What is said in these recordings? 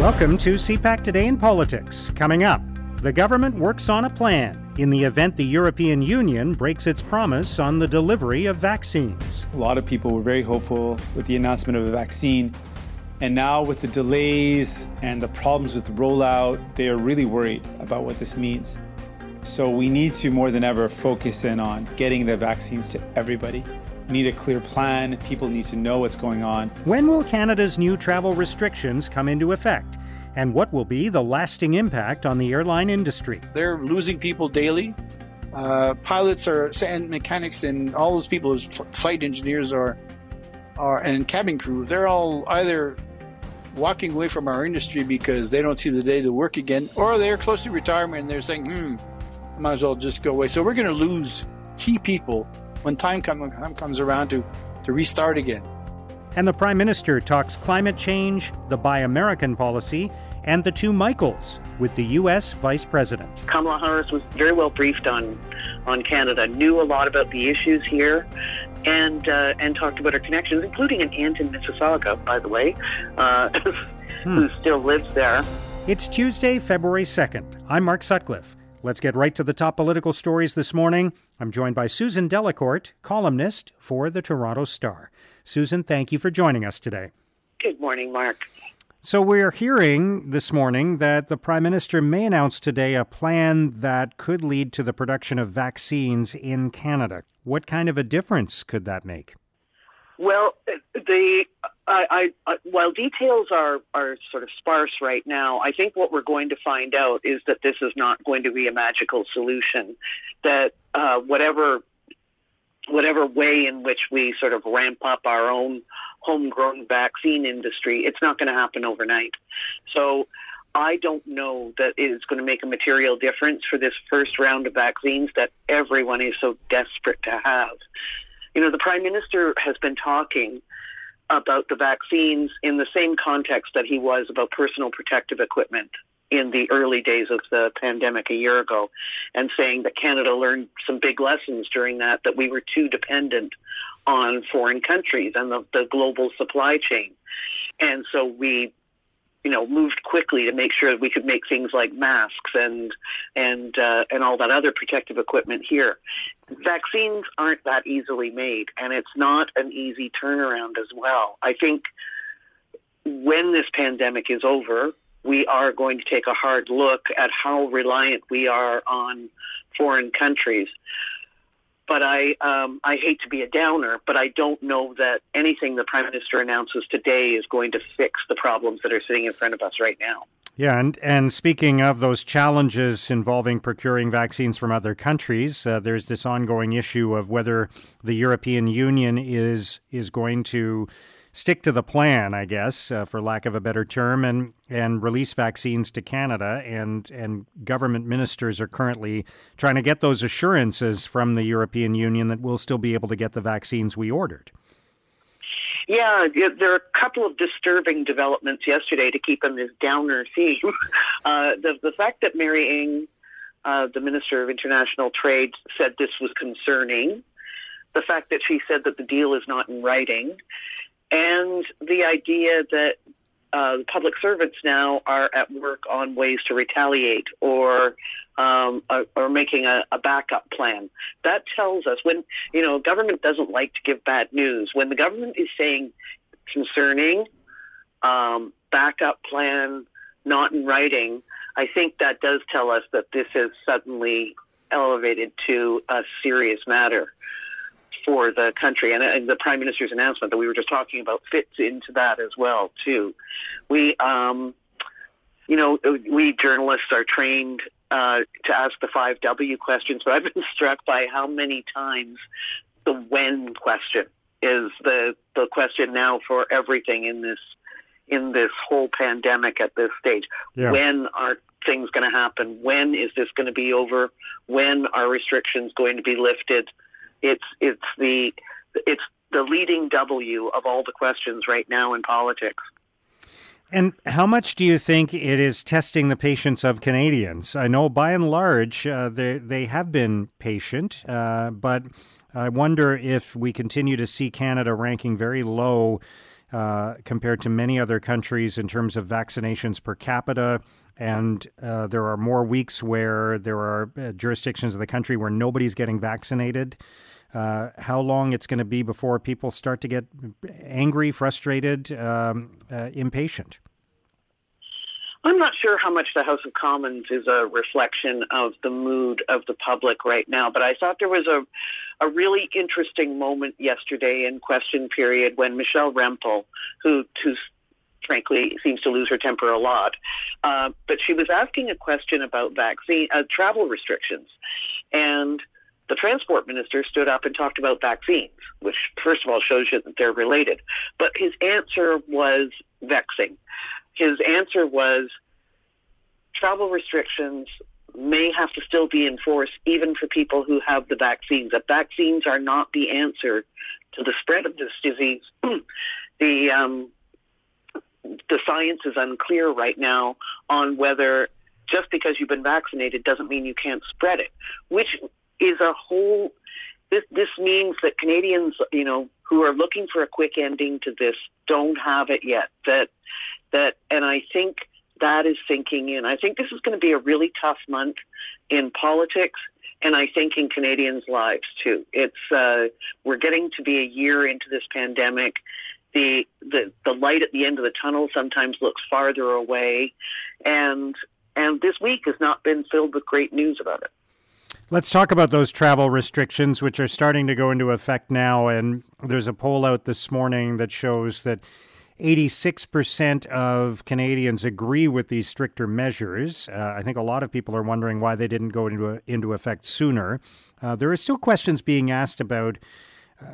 Welcome to CPAC Today in Politics. Coming up, the government works on a plan in the event the European Union breaks its promise on the delivery of vaccines. A lot of people were very hopeful with the announcement of a vaccine. And now, with the delays and the problems with the rollout, they are really worried about what this means. So, we need to more than ever focus in on getting the vaccines to everybody. We need a clear plan. People need to know what's going on. When will Canada's new travel restrictions come into effect? and what will be the lasting impact on the airline industry. They're losing people daily. Uh, pilots are and mechanics and all those people, as flight engineers are, are and cabin crew, they're all either walking away from our industry because they don't see the day to work again, or they're close to retirement and they're saying, "Hmm, I might as well just go away." So we're going to lose key people when time come, comes around to to restart again. And the Prime Minister talks climate change, the Buy American policy, and the two Michaels with the U.S. Vice President. Kamala Harris was very well briefed on on Canada, knew a lot about the issues here, and uh, and talked about her connections, including an aunt in Mississauga, by the way, uh, hmm. who still lives there. It's Tuesday, February 2nd. I'm Mark Sutcliffe. Let's get right to the top political stories this morning. I'm joined by Susan Delacourt, columnist for the Toronto Star. Susan, thank you for joining us today. Good morning, Mark. So, we're hearing this morning that the Prime Minister may announce today a plan that could lead to the production of vaccines in Canada. What kind of a difference could that make? Well, the I, I, while details are, are sort of sparse right now, I think what we're going to find out is that this is not going to be a magical solution. That uh, whatever whatever way in which we sort of ramp up our own homegrown vaccine industry, it's not going to happen overnight. So I don't know that it's going to make a material difference for this first round of vaccines that everyone is so desperate to have. You know, the Prime Minister has been talking about the vaccines in the same context that he was about personal protective equipment in the early days of the pandemic a year ago and saying that Canada learned some big lessons during that, that we were too dependent on foreign countries and the, the global supply chain. And so we, you know, moved quickly to make sure that we could make things like masks and and uh, and all that other protective equipment here. Vaccines aren't that easily made, and it's not an easy turnaround as well. I think when this pandemic is over, we are going to take a hard look at how reliant we are on foreign countries but I um, I hate to be a downer, but I don't know that anything the prime minister announces today is going to fix the problems that are sitting in front of us right now. Yeah, and and speaking of those challenges involving procuring vaccines from other countries, uh, there's this ongoing issue of whether the European Union is is going to stick to the plan, I guess, uh, for lack of a better term, and and release vaccines to Canada. And and government ministers are currently trying to get those assurances from the European Union that we'll still be able to get the vaccines we ordered. Yeah, there are a couple of disturbing developments yesterday to keep on this downer theme. Uh, the the fact that Mary Ng, uh, the Minister of International Trade, said this was concerning. The fact that she said that the deal is not in writing, and the idea that uh, public servants now are at work on ways to retaliate or um, or, making a, a, backup plan. That tells us when you know government doesn't like to give bad news. When the government is saying concerning um, backup plan not in writing, I think that does tell us that this is suddenly elevated to a serious matter for the country. And, and, the prime minister's announcement that we were just talking about fits into that as well too. We, um, you know, we journalists are trained uh, to ask the five W questions, but I've been struck by how many times the when question is the the question now for everything in this in this whole pandemic at this stage. Yeah. When are things going to happen? When is this going to be over? When are restrictions going to be lifted? It's it's the it's the leading W of all the questions right now in politics. And how much do you think it is testing the patience of Canadians? I know by and large uh, they they have been patient, uh, but I wonder if we continue to see Canada ranking very low uh, compared to many other countries in terms of vaccinations per capita. And uh, there are more weeks where there are uh, jurisdictions of the country where nobody's getting vaccinated. Uh, how long it's going to be before people start to get angry, frustrated, um, uh, impatient? I'm not sure how much the House of Commons is a reflection of the mood of the public right now, but I thought there was a a really interesting moment yesterday in question period when Michelle Rempel, who who frankly seems to lose her temper a lot, uh, but she was asking a question about vaccine uh, travel restrictions, and the transport minister stood up and talked about vaccines, which first of all shows you that they're related. But his answer was vexing his answer was travel restrictions may have to still be enforced even for people who have the vaccines. That vaccines are not the answer to the spread of this disease. the um, the science is unclear right now on whether just because you've been vaccinated doesn't mean you can't spread it, which is a whole. This this means that Canadians, you know, who are looking for a quick ending to this, don't have it yet. That that, and I think that is sinking in. I think this is going to be a really tough month in politics, and I think in Canadians' lives too. It's uh, we're getting to be a year into this pandemic. The, the the light at the end of the tunnel sometimes looks farther away, and and this week has not been filled with great news about it. Let's talk about those travel restrictions, which are starting to go into effect now. And there's a poll out this morning that shows that 86% of Canadians agree with these stricter measures. Uh, I think a lot of people are wondering why they didn't go into, into effect sooner. Uh, there are still questions being asked about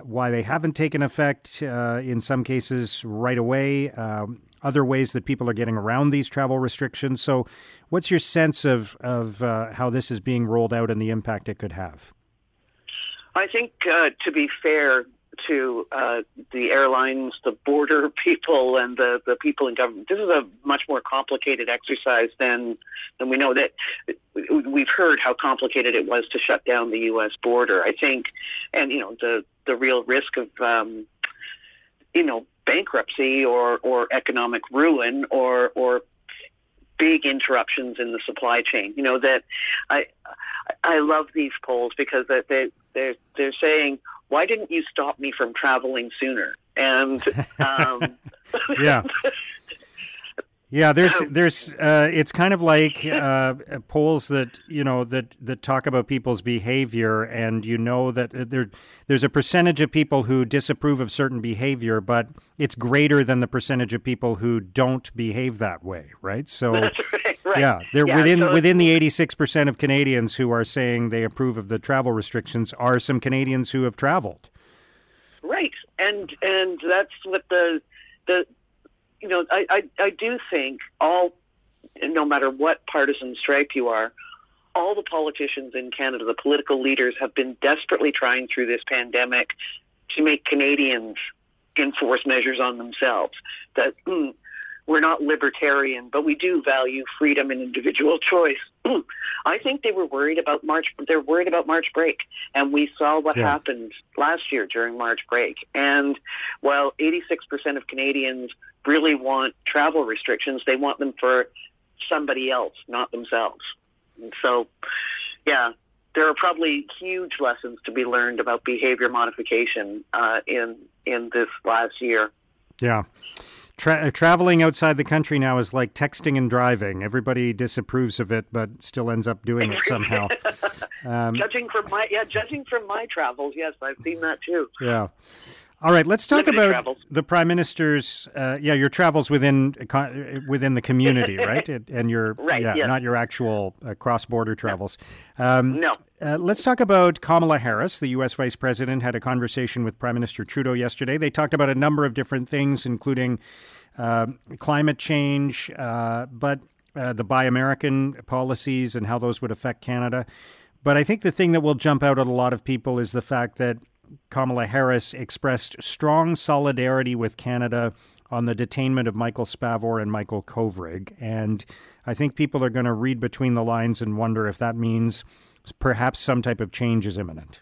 why they haven't taken effect uh, in some cases right away, um, other ways that people are getting around these travel restrictions. So, what's your sense of, of uh, how this is being rolled out and the impact it could have? I think, uh, to be fair, to uh, the airlines, the border people, and the, the people in government. This is a much more complicated exercise than than we know. That we've heard how complicated it was to shut down the U.S. border. I think, and you know the the real risk of um, you know bankruptcy or or economic ruin or or big interruptions in the supply chain. You know that I I love these polls because they they they're, they're saying why didn't you stop me from traveling sooner? And um, yeah. Yeah, there's there's uh, it's kind of like uh, polls that you know that that talk about people's behavior, and you know that uh, there there's a percentage of people who disapprove of certain behavior, but it's greater than the percentage of people who don't behave that way, right? So right, right. yeah, they're yeah, within so within the 86 percent of Canadians who are saying they approve of the travel restrictions are some Canadians who have traveled. Right, and and that's what the the you know, I, I, I do think all, no matter what partisan stripe you are, all the politicians in Canada, the political leaders, have been desperately trying through this pandemic to make Canadians enforce measures on themselves. That mm, we're not libertarian, but we do value freedom and individual choice. I think they were worried about March. They're worried about March break, and we saw what yeah. happened last year during March break. And while 86% of Canadians really want travel restrictions, they want them for somebody else, not themselves. And so, yeah, there are probably huge lessons to be learned about behavior modification uh, in in this last year. Yeah. Tra- uh, traveling outside the country now is like texting and driving. Everybody disapproves of it, but still ends up doing it somehow. Um, judging from my yeah, judging from my travels, yes, I've seen that too. Yeah. All right, let's talk Limited about travels. the prime minister's. Uh, yeah, your travels within within the community, right? and your right, yeah, yes. not your actual uh, cross border travels. Um, no. Uh, let's talk about Kamala Harris. The U.S. Vice President had a conversation with Prime Minister Trudeau yesterday. They talked about a number of different things, including uh, climate change, uh, but uh, the Buy American policies and how those would affect Canada. But I think the thing that will jump out at a lot of people is the fact that Kamala Harris expressed strong solidarity with Canada on the detainment of Michael Spavor and Michael Kovrig. And I think people are going to read between the lines and wonder if that means perhaps some type of change is imminent.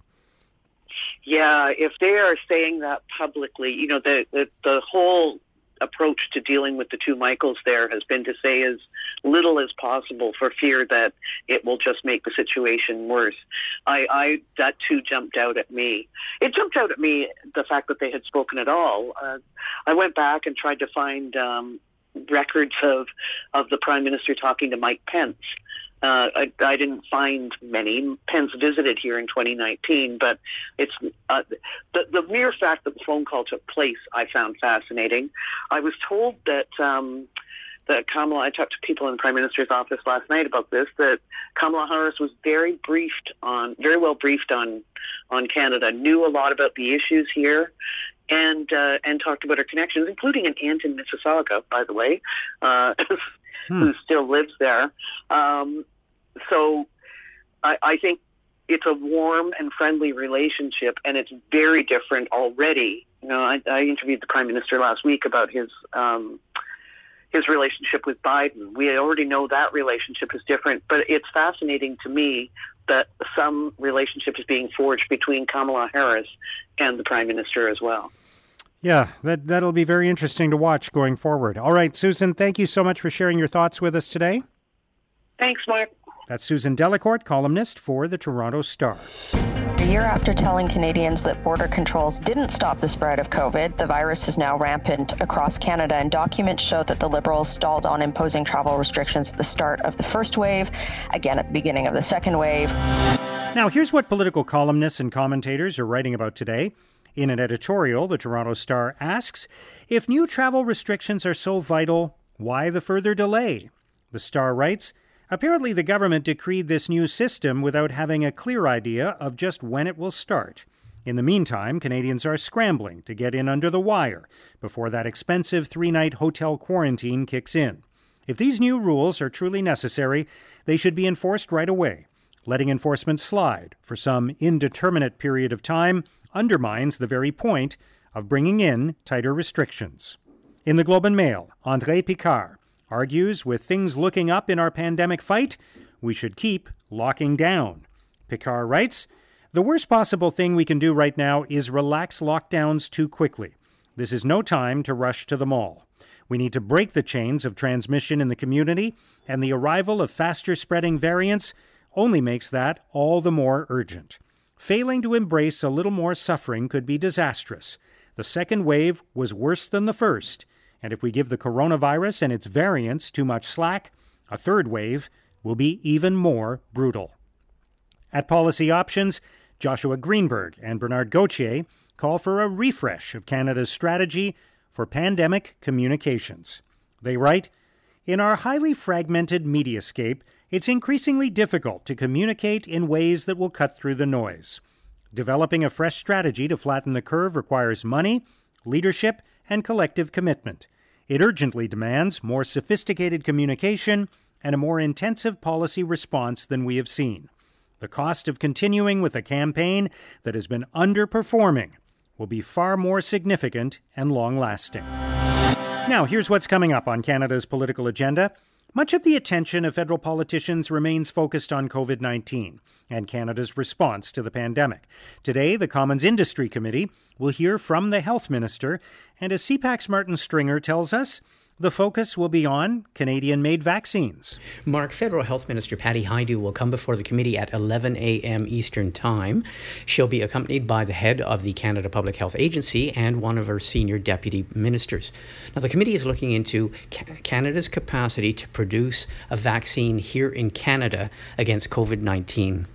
Yeah, if they are saying that publicly, you know, the the, the whole approach to dealing with the two Michaels there has been to say as little as possible for fear that it will just make the situation worse. I, I that too jumped out at me. It jumped out at me the fact that they had spoken at all. Uh, I went back and tried to find um, records of of the prime minister talking to Mike Pence. Uh, I, I didn't find many. Pence visited here in 2019, but it's uh, the the mere fact that the phone call took place. I found fascinating. I was told that. Um, that Kamala, I talked to people in the Prime Minister's office last night about this, that Kamala Harris was very briefed on, very well briefed on, on Canada, knew a lot about the issues here, and uh, and talked about her connections, including an aunt in Mississauga, by the way, uh, hmm. who still lives there. Um, so I, I think it's a warm and friendly relationship, and it's very different already. You know, I, I interviewed the prime minister last week about his um, his relationship with Biden. We already know that relationship is different, but it's fascinating to me that some relationship is being forged between Kamala Harris and the prime minister as well. Yeah, that that'll be very interesting to watch going forward. All right, Susan, thank you so much for sharing your thoughts with us today. Thanks, Mark. That's Susan Delacourt, columnist for the Toronto Star. A year after telling Canadians that border controls didn't stop the spread of COVID, the virus is now rampant across Canada, and documents show that the Liberals stalled on imposing travel restrictions at the start of the first wave, again at the beginning of the second wave. Now, here's what political columnists and commentators are writing about today. In an editorial, the Toronto Star asks If new travel restrictions are so vital, why the further delay? The Star writes Apparently, the government decreed this new system without having a clear idea of just when it will start. In the meantime, Canadians are scrambling to get in under the wire before that expensive three night hotel quarantine kicks in. If these new rules are truly necessary, they should be enforced right away. Letting enforcement slide for some indeterminate period of time undermines the very point of bringing in tighter restrictions. In the Globe and Mail, André Picard, argues with things looking up in our pandemic fight, we should keep locking down. Picard writes The worst possible thing we can do right now is relax lockdowns too quickly. This is no time to rush to the mall. We need to break the chains of transmission in the community, and the arrival of faster spreading variants only makes that all the more urgent. Failing to embrace a little more suffering could be disastrous. The second wave was worse than the first, and if we give the coronavirus and its variants too much slack, a third wave will be even more brutal. At Policy Options, Joshua Greenberg and Bernard Gauthier call for a refresh of Canada's strategy for pandemic communications. They write In our highly fragmented mediascape, it's increasingly difficult to communicate in ways that will cut through the noise. Developing a fresh strategy to flatten the curve requires money, leadership, and collective commitment. It urgently demands more sophisticated communication and a more intensive policy response than we have seen. The cost of continuing with a campaign that has been underperforming will be far more significant and long lasting. Now, here's what's coming up on Canada's political agenda. Much of the attention of federal politicians remains focused on COVID 19 and Canada's response to the pandemic. Today, the Commons Industry Committee will hear from the Health Minister, and as CPAC's Martin Stringer tells us, the focus will be on Canadian made vaccines. Mark, Federal Health Minister Patty Hajdu will come before the committee at 11 a.m. Eastern Time. She'll be accompanied by the head of the Canada Public Health Agency and one of her senior deputy ministers. Now, the committee is looking into ca- Canada's capacity to produce a vaccine here in Canada against COVID 19.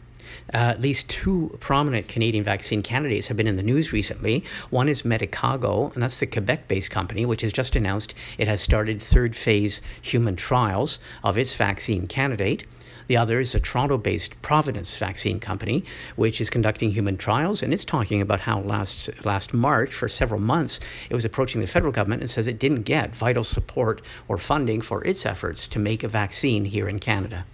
Uh, at least two prominent Canadian vaccine candidates have been in the news recently. One is Medicago, and that's the Quebec based company, which has just announced it has started third phase human trials of its vaccine candidate. The other is a Toronto based Providence vaccine company, which is conducting human trials. And it's talking about how last, last March, for several months, it was approaching the federal government and says it didn't get vital support or funding for its efforts to make a vaccine here in Canada.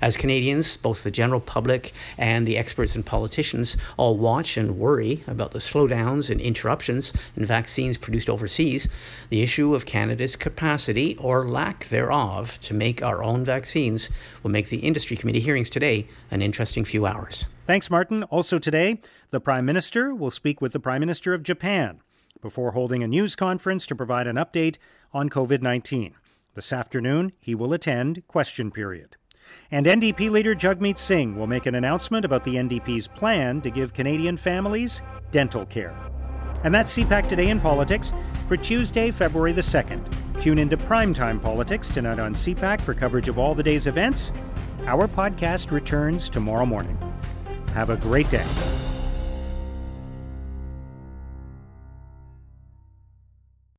As Canadians, both the general public and the experts and politicians all watch and worry about the slowdowns and interruptions in vaccines produced overseas, the issue of Canada's capacity or lack thereof to make our own vaccines will make the Industry Committee hearings today an interesting few hours. Thanks, Martin. Also today, the Prime Minister will speak with the Prime Minister of Japan before holding a news conference to provide an update on COVID 19. This afternoon, he will attend question period. And NDP leader Jagmeet Singh will make an announcement about the NDP's plan to give Canadian families dental care. And that's CPAC Today in Politics for Tuesday, February the 2nd. Tune into Primetime Politics tonight on CPAC for coverage of all the day's events. Our podcast returns tomorrow morning. Have a great day.